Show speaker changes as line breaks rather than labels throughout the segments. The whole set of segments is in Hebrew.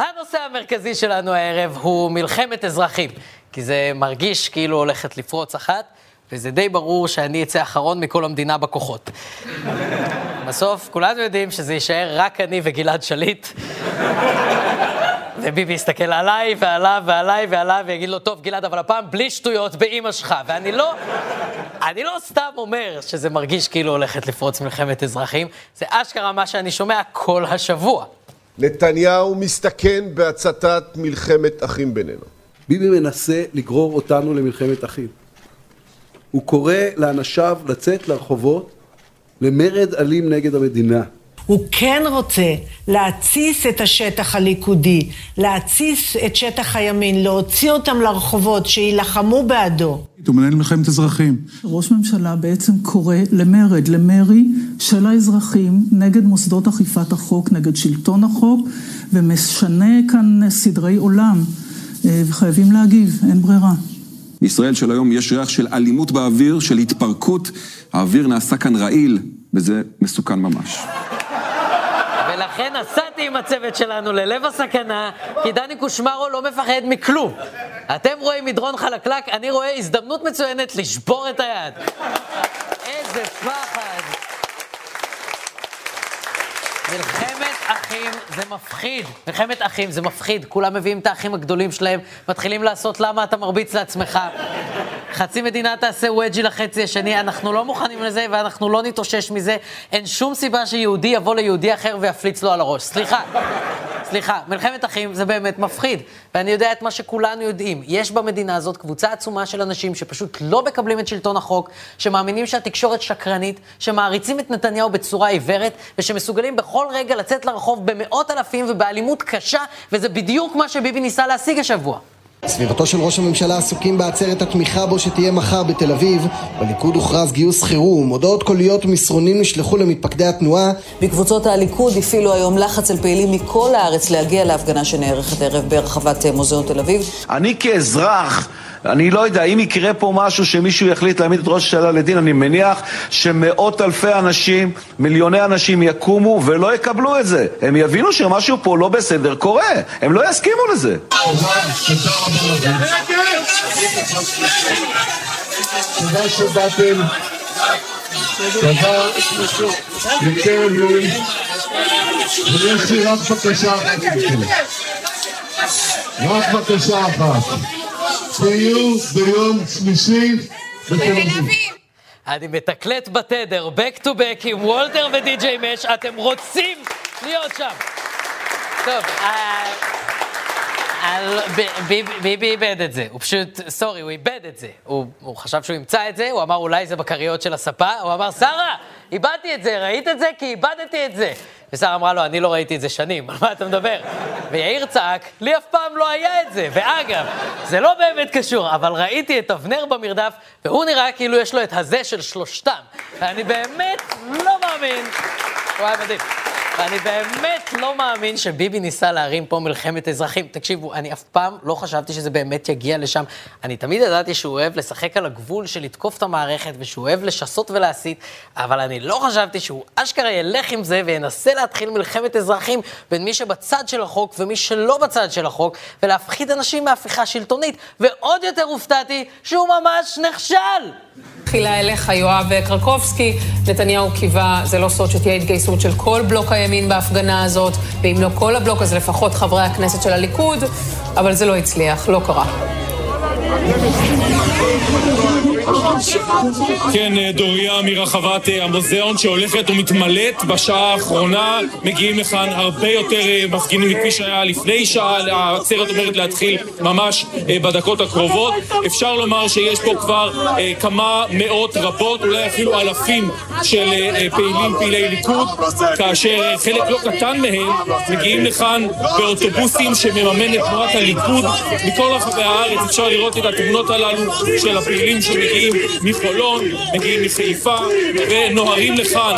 הנושא המרכזי שלנו הערב הוא מלחמת אזרחים, כי זה מרגיש כאילו הולכת לפרוץ אחת, וזה די ברור שאני אצא אחרון מכל המדינה בכוחות. בסוף, כולנו יודעים שזה יישאר רק אני וגלעד שליט. וביבי יסתכל עליי ועליו ועליי ועליו ויגיד לו, טוב, גלעד, אבל הפעם בלי שטויות באימא שלך. ואני לא, אני לא סתם אומר שזה מרגיש כאילו הולכת לפרוץ מלחמת אזרחים, זה אשכרה מה שאני שומע כל השבוע.
נתניהו מסתכן בהצתת מלחמת אחים בינינו.
ביבי מנסה לגרור אותנו למלחמת אחים. הוא קורא לאנשיו לצאת לרחובות למרד אלים נגד המדינה.
הוא כן רוצה להתסיס את השטח הליכודי, להתסיס את שטח הימין, להוציא אותם לרחובות, שיילחמו בעדו.
הוא מנהל מלחמת אזרחים.
ראש ממשלה בעצם קורא למרד, למרי של האזרחים נגד מוסדות אכיפת החוק, נגד שלטון החוק, ומשנה כאן סדרי עולם, אה, וחייבים להגיב, אין ברירה.
בישראל של היום יש ריח של אלימות באוויר, של התפרקות. האוויר נעשה כאן רעיל, וזה מסוכן ממש.
ולכן נסעתי עם הצוות שלנו ללב הסכנה, כי דני קושמרו לא מפחד מכלום. אתם רואים מדרון חלקלק, אני רואה הזדמנות מצוינת לשבור את היד. איזה פחד. מלחמת אחים זה מפחיד. מלחמת אחים זה מפחיד. כולם מביאים את האחים הגדולים שלהם, מתחילים לעשות למה אתה מרביץ לעצמך. חצי מדינה תעשה ווג'י לחצי השני, אנחנו לא מוכנים לזה ואנחנו לא נתאושש מזה. אין שום סיבה שיהודי יבוא ליהודי אחר ויפליץ לו על הראש. סליחה, סליחה, מלחמת אחים זה באמת מפחיד. ואני יודע את מה שכולנו יודעים. יש במדינה הזאת קבוצה עצומה של אנשים שפשוט לא מקבלים את שלטון החוק, שמאמינים שהתקשורת שקרנית, שמעריצים את נתניהו בצורה עיוורת, ושמסוגלים בכל רגע לצאת לרחוב במאות אלפים ובאלימות קשה, וזה בדיוק מה שביבי ניסה להשיג השבוע.
סביבתו של ראש הממשלה עסוקים בעצרת התמיכה בו שתהיה מחר בתל אביב. בליכוד הוכרז גיוס חירום, הודעות קוליות ומסרונים נשלחו למתפקדי התנועה.
בקבוצות הליכוד הפעילו היום לחץ על פעילים מכל הארץ להגיע להפגנה שנערכת ערב ברחבת מוזיאון תל אביב.
אני כאזרח... אני לא יודע, אם יקרה פה משהו שמישהו יחליט להעמיד את ראש הממשלה לדין, אני מניח שמאות אלפי אנשים, מיליוני אנשים יקומו ולא יקבלו את זה. הם יבינו שמשהו פה לא בסדר קורה, הם לא יסכימו לזה.
ויש לי רק בקשה אחת. רק בקשה אחת. תהיו ביום שלישי בתל אביב.
אני מתקלט בתדר, back to back עם וולטר ודי.ג'יי מש, אתם רוצים להיות שם. טוב, אה, אה, ביבי איבד את זה, הוא פשוט, סורי, הוא איבד את זה. הוא חשב שהוא ימצא את זה, הוא אמר אולי זה בכריות של הספה, הוא אמר, שרה, איבדתי את זה, ראית את זה? כי איבדתי את זה. ושרה אמרה לו, אני לא ראיתי את זה שנים, על מה אתה מדבר? ויאיר צעק, לי אף פעם לא היה את זה. ואגב, זה לא באמת קשור, אבל ראיתי את אבנר במרדף, והוא נראה כאילו יש לו את הזה של שלושתם. ואני באמת לא מאמין. הוא היה מדהים. ואני באמת לא מאמין שביבי ניסה להרים פה מלחמת אזרחים. תקשיבו, אני אף פעם לא חשבתי שזה באמת יגיע לשם. אני תמיד ידעתי שהוא אוהב לשחק על הגבול של לתקוף את המערכת, ושהוא אוהב לשסות ולהסית, אבל אני לא חשבתי שהוא אשכרה ילך עם זה וינסה להתחיל מלחמת אזרחים בין מי שבצד של החוק ומי שלא בצד של החוק, ולהפחיד אנשים מהפיכה שלטונית. ועוד יותר הופתעתי שהוא ממש נכשל!
תחילה אליך, יואב קרקובסקי. נתניהו קיווה, זה לא סוד שתהיה התגייסות של כל בלוק הימין בהפגנה הזאת, ואם לא כל הבלוק, אז לפחות חברי הכנסת של הליכוד, אבל זה לא הצליח, לא קרה.
כן, אה, דוריה מרחבת אה, המוזיאון שהולכת ומתמלאת בשעה האחרונה. מגיעים לכאן הרבה יותר אה, מפגינים מכפי שהיה לפני שעה. העצרת עומדת להתחיל ממש בדקות הקרובות. אפשר לומר שיש פה כבר כמה מאות רבות, אולי אפילו אלפים של פעילים, פעילי ליכוד, כאשר חלק לא קטן מהם מגיעים לכאן באוטובוסים שמממנת תנועת הליכוד מכל רחבי הארץ. אפשר לראות את התמונות הללו של הפעילים שמגיעים מחולון, מגיעים מחיפה ונוהרים לכאן.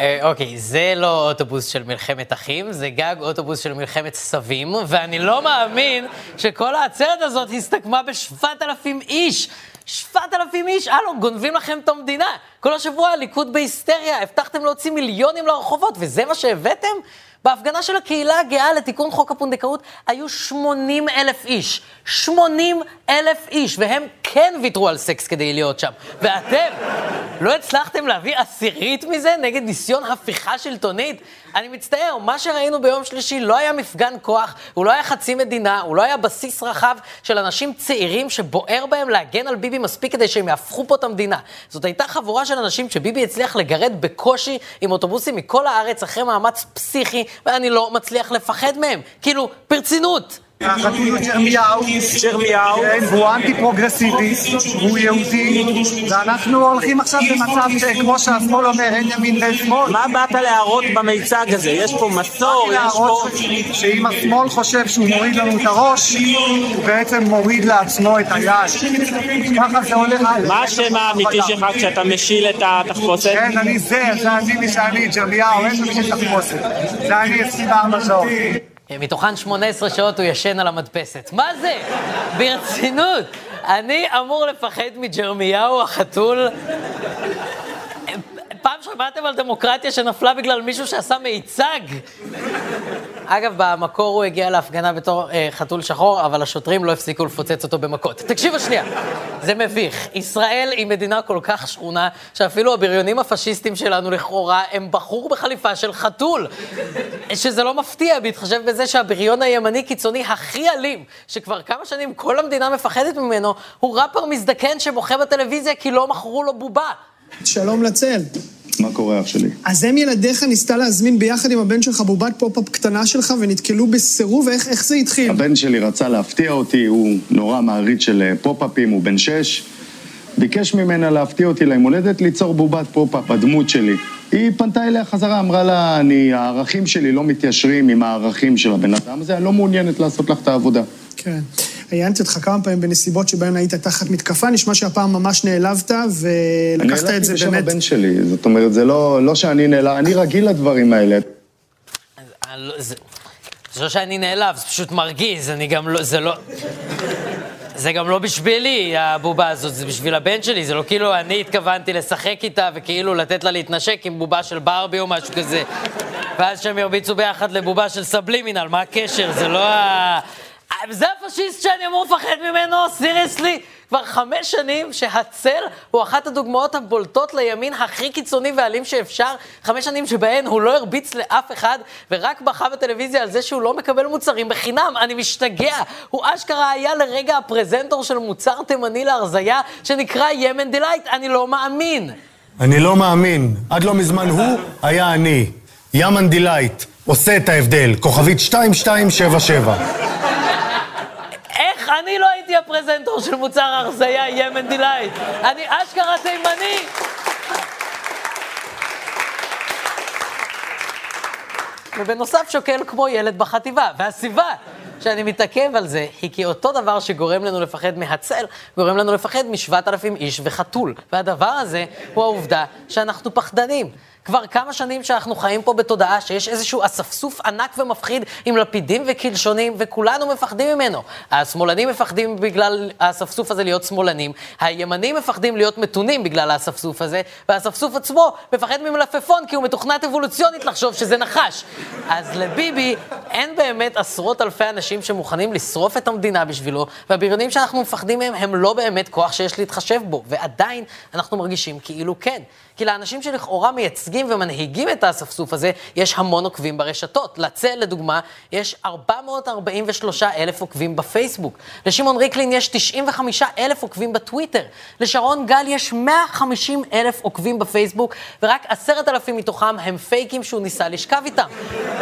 אה, אוקיי, זה לא אוטובוס של מלחמת אחים, זה גג אוטובוס של מלחמת סבים, ואני לא מאמין שכל העצרת הזאת הסתכמה בשבעת אלפים איש. שבעת אלפים איש, הלו, גונבים לכם את המדינה. כל השבוע הליכוד בהיסטריה, הבטחתם להוציא מיליונים לרחובות, וזה מה שהבאתם? בהפגנה של הקהילה הגאה לתיקון חוק הפונדקאות היו 80 אלף איש. 80 אלף איש, והם כן ויתרו על סקס כדי להיות שם. ואתם לא הצלחתם להביא עשירית מזה נגד ניסיון הפיכה שלטונית? אני מצטער, מה שראינו ביום שלישי לא היה מפגן כוח, הוא לא היה חצי מדינה, הוא לא היה בסיס רחב של אנשים צעירים שבוער בהם להגן על ביבי מספיק כדי שהם יהפכו פה את המדינה. זאת הייתה חבורה של אנשים שביבי הצליח לגרד בקושי עם אוטובוסים מכל הארץ אחרי מאמץ פסיכי, ואני לא מצליח לפחד מהם. כאילו, ברצינות.
החתול ג'רמיהו,
ג'רמיהו,
כן, והוא אנטי פרוגרסיבי, הוא יהודי, ואנחנו הולכים עכשיו במצב שכמו שהשמאל אומר, אין ימין ואין שמאל.
מה באת להראות במיצג הזה? יש פה
באתי
יש פה...
שאם השמאל חושב שהוא מוריד לנו את הראש, הוא בעצם מוריד לעצמו את היד. ככה זה הולך.
מה השם האמיתי שלך כשאתה משיל את התחפושת?
כן, אני זה, זה אני מי שאני, ג'רמיהו, אין לי תחפושת. זה אני 24 שעות.
מתוכן 18 שעות הוא ישן על המדפסת. מה זה? ברצינות. אני אמור לפחד מג'רמיהו החתול? פעם שמעתם על דמוקרטיה שנפלה בגלל מישהו שעשה מיצג? אגב, במקור הוא הגיע להפגנה בתור אה, חתול שחור, אבל השוטרים לא הפסיקו לפוצץ אותו במכות. תקשיבו שנייה, זה מביך. ישראל היא מדינה כל כך שכונה, שאפילו הבריונים הפשיסטים שלנו לכאורה הם בחור בחליפה של חתול. שזה לא מפתיע, בהתחשב בזה שהבריון הימני קיצוני הכי אלים, שכבר כמה שנים כל המדינה מפחדת ממנו, הוא ראפר מזדקן שבוכה בטלוויזיה כי לא מכרו לו בובה.
שלום לצל.
מה קורה אח שלי?
אז אם ילדיך ניסתה להזמין ביחד עם הבן שלך בובת פופ-אפ קטנה שלך ונתקלו בסירוב, איך, איך זה התחיל?
הבן שלי רצה להפתיע אותי, הוא נורא מעריץ של אה, פופ-אפים, הוא בן שש. ביקש ממנה להפתיע אותי ליום הולדת ליצור בובת פופ-אפ, הדמות שלי. היא פנתה אליה חזרה, אמרה לה, אני, הערכים שלי לא מתיישרים עם הערכים של הבן אדם הזה, אני לא מעוניינת לעשות לך את העבודה.
כן. ראיינתי אותך כמה פעמים בנסיבות שבהן היית תחת מתקפה, נשמע שהפעם ממש נעלבת ולקחת את זה
אני
באמת...
הלכתי בשם הבן שלי, זאת אומרת, זה לא, לא שאני נעלב, אני רגיל לדברים האלה.
זה לא שאני נעלב, זה פשוט מרגיז, אני גם לא, זה לא... זה גם לא בשבילי, הבובה הזאת, זה בשביל הבן שלי, זה לא כאילו אני התכוונתי לשחק איתה וכאילו לתת לה להתנשק עם בובה של ברבי או משהו כזה. ואז שהם ירביצו ביחד לבובה של סבלימינל, מה הקשר? זה לא ה... זה הפשיסט שאני אמור לפחד ממנו? סיריוסלי? כבר חמש שנים שהצל הוא אחת הדוגמאות הבולטות לימין הכי קיצוני ואלים שאפשר. חמש שנים שבהן הוא לא הרביץ לאף אחד, ורק בכה בטלוויזיה על זה שהוא לא מקבל מוצרים בחינם. אני משתגע. הוא אשכרה היה לרגע הפרזנטור של מוצר תימני להרזייה שנקרא Yemen Delight. אני לא מאמין.
אני לא מאמין. עד לא מזמן הוא היה אני. Yemen Delight. עושה את ההבדל. כוכבית 2277.
אני לא הייתי הפרזנטור של מוצר הרזייה Yemen Delight? אני אשכרה תימני! ובנוסף שוקל כמו ילד בחטיבה. והסיבה שאני מתעכב על זה, היא כי אותו דבר שגורם לנו לפחד מהצל, גורם לנו לפחד משבעת אלפים איש וחתול. והדבר הזה הוא העובדה שאנחנו פחדנים. כבר כמה שנים שאנחנו חיים פה בתודעה שיש איזשהו אספסוף ענק ומפחיד עם לפידים וקלשונים, וכולנו מפחדים ממנו. השמאלנים מפחדים בגלל האספסוף הזה להיות שמאלנים, הימנים מפחדים להיות מתונים בגלל האספסוף הזה, והאספסוף עצמו מפחד ממלפפון כי הוא מתוכנת אבולוציונית לחשוב שזה נחש. אז לביבי אין באמת עשרות אלפי אנשים שמוכנים לשרוף את המדינה בשבילו, והבריונים שאנחנו מפחדים מהם הם לא באמת כוח שיש להתחשב בו, ועדיין אנחנו מרגישים כאילו כן. כי לאנשים שלכאורה מייצגים ומנהיגים את האספסוף הזה, יש המון עוקבים ברשתות. לצל, לדוגמה, יש 443 אלף עוקבים בפייסבוק. לשמעון ריקלין יש 95 אלף עוקבים בטוויטר. לשרון גל יש 150 אלף עוקבים בפייסבוק, ורק עשרת אלפים מתוכם הם פייקים שהוא ניסה לשכב איתם.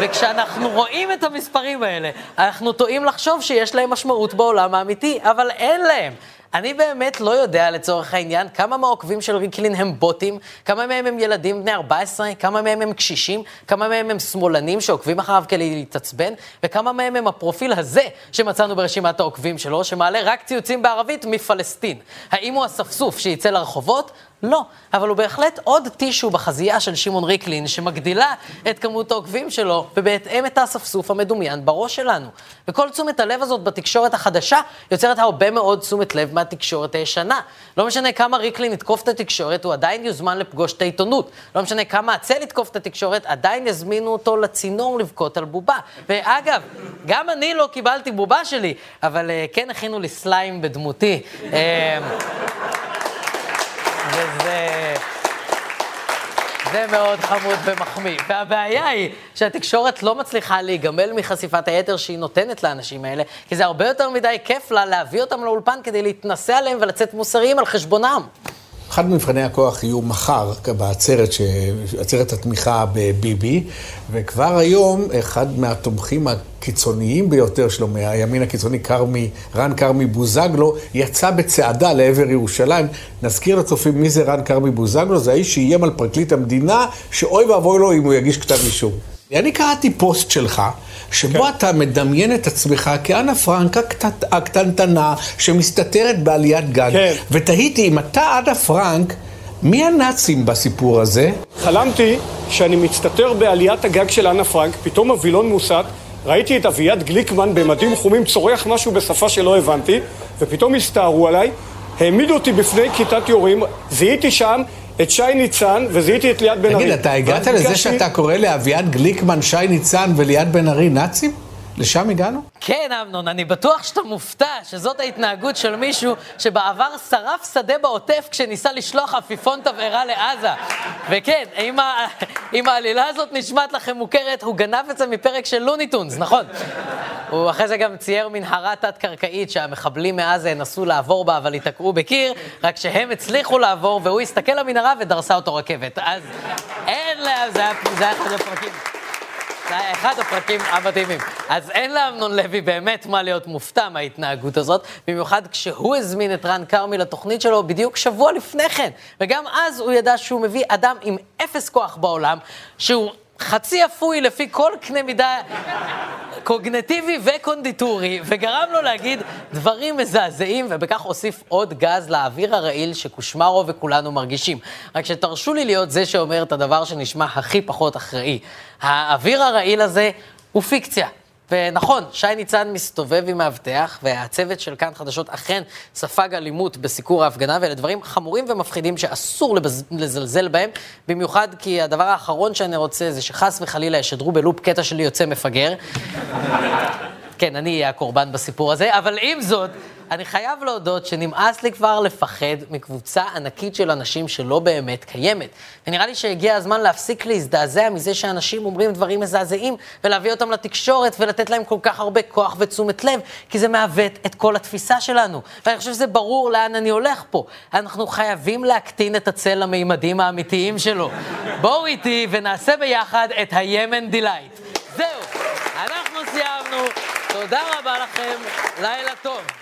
וכשאנחנו רואים את המספרים האלה, אנחנו טועים לחשוב שיש להם משמעות בעולם האמיתי, אבל אין להם. אני באמת לא יודע לצורך העניין כמה מהעוקבים של ריקלין הם בוטים, כמה מהם הם ילדים בני 14, כמה מהם הם קשישים, כמה מהם הם שמאלנים שעוקבים אחריו כדי להתעצבן, וכמה מהם הם הפרופיל הזה שמצאנו ברשימת העוקבים שלו, שמעלה רק ציוצים בערבית מפלסטין. האם הוא אספסוף שיצא לרחובות? לא, אבל הוא בהחלט עוד טישו בחזייה של שמעון ריקלין, שמגדילה את כמות העוקבים שלו, ובהתאם את האספסוף המדומיין בראש שלנו. וכל תשומת הלב הזאת בתקשורת החדשה יוצרת הרבה מאוד תשומת לב מהתקשורת הישנה. לא משנה כמה ריקלין יתקוף את התקשורת, הוא עדיין יוזמן לפגוש את העיתונות. לא משנה כמה הצל יתקוף את התקשורת, עדיין יזמינו אותו לצינור לבכות על בובה. ואגב, גם אני לא קיבלתי בובה שלי, אבל uh, כן הכינו לי סליים בדמותי. Uh, וזה... זה מאוד חמוד ומחמיא. והבעיה היא שהתקשורת לא מצליחה להיגמל מחשיפת היתר שהיא נותנת לאנשים האלה, כי זה הרבה יותר מדי כיף לה להביא אותם לאולפן כדי להתנסה עליהם ולצאת מוסריים על חשבונם.
אחד ממבחני הכוח יהיו מחר בעצרת, ש... עצרת התמיכה בביבי, וכבר היום אחד מהתומכים הקיצוניים ביותר שלו, מהימין הקיצוני, קרמי, רן כרמי בוזגלו, יצא בצעדה לעבר ירושלים. נזכיר לצופים מי זה רן כרמי בוזגלו, זה האיש שאיים על פרקליט המדינה, שאוי ואבוי לו אם הוא יגיש כתב אישום. אני קראתי פוסט שלך, שבו כן. אתה מדמיין את עצמך כאנה פרנק הקטנ... הקטנטנה שמסתתרת בעליית גג. כן. ותהיתי, אם אתה אנה פרנק, מי הנאצים בסיפור הזה?
חלמתי שאני מצטטר בעליית הגג של אנה פרנק, פתאום הווילון מוסט, ראיתי את אביעד גליקמן במדים חומים צורח משהו בשפה שלא הבנתי, ופתאום הסתערו עליי, העמידו אותי בפני כיתת יורים, זיהיתי שם את שי ניצן, וזיהיתי את ליאת בן ארי.
תגיד, אתה הגעת לזה שאתה קורא לאביעד גליקמן, שי ניצן וליאת בן ארי נאצים? לשם הגענו?
כן, אמנון, אני בטוח שאתה מופתע שזאת ההתנהגות של מישהו שבעבר שרף שדה בעוטף כשניסה לשלוח עפיפון תבערה לעזה. וכן, אם, ה... אם העלילה הזאת נשמעת לכם מוכרת, הוא גנב את זה מפרק של לוניטונס, נכון? הוא אחרי זה גם צייר מנהרה תת-קרקעית שהמחבלים מעזה ינסו לעבור בה, אבל ייתקעו בקיר, רק שהם הצליחו לעבור, והוא הסתכל למנהרה ודרסה אותו רכבת. אז אין לה, זה היה, אחד הפרקים. זה אחד הפרקים המדהימים. אז אין לאמנון לוי באמת מה להיות מופתע מההתנהגות הזאת, במיוחד כשהוא הזמין את רן כרמי לתוכנית שלו בדיוק שבוע לפני כן. וגם אז הוא ידע שהוא מביא אדם עם אפס כוח בעולם, שהוא חצי אפוי לפי כל קנה מידה קוגנטיבי וקונדיטורי, וגרם לו להגיד דברים מזעזעים, ובכך הוסיף עוד גז לאוויר הרעיל שקושמרו וכולנו מרגישים. רק שתרשו לי להיות זה שאומר את הדבר שנשמע הכי פחות אחראי. האוויר הרעיל הזה הוא פיקציה. ונכון, שי ניצן מסתובב עם מאבטח, והצוות של כאן חדשות אכן ספג אלימות בסיקור ההפגנה, ואלה דברים חמורים ומפחידים שאסור לבז... לזלזל בהם, במיוחד כי הדבר האחרון שאני רוצה זה שחס וחלילה ישדרו בלופ קטע שלי יוצא מפגר. כן, אני אהיה הקורבן בסיפור הזה, אבל עם זאת, אני חייב להודות שנמאס לי כבר לפחד מקבוצה ענקית של אנשים שלא באמת קיימת. ונראה לי שהגיע הזמן להפסיק להזדעזע מזה שאנשים אומרים דברים מזעזעים, ולהביא אותם לתקשורת ולתת להם כל כך הרבה כוח ותשומת לב, כי זה מעוות את כל התפיסה שלנו. ואני חושב שזה ברור לאן אני הולך פה. אנחנו חייבים להקטין את הצל למימדים האמיתיים שלו. בואו איתי ונעשה ביחד את ה Yemen Delight. זהו. תודה רבה לכם, לילה טוב.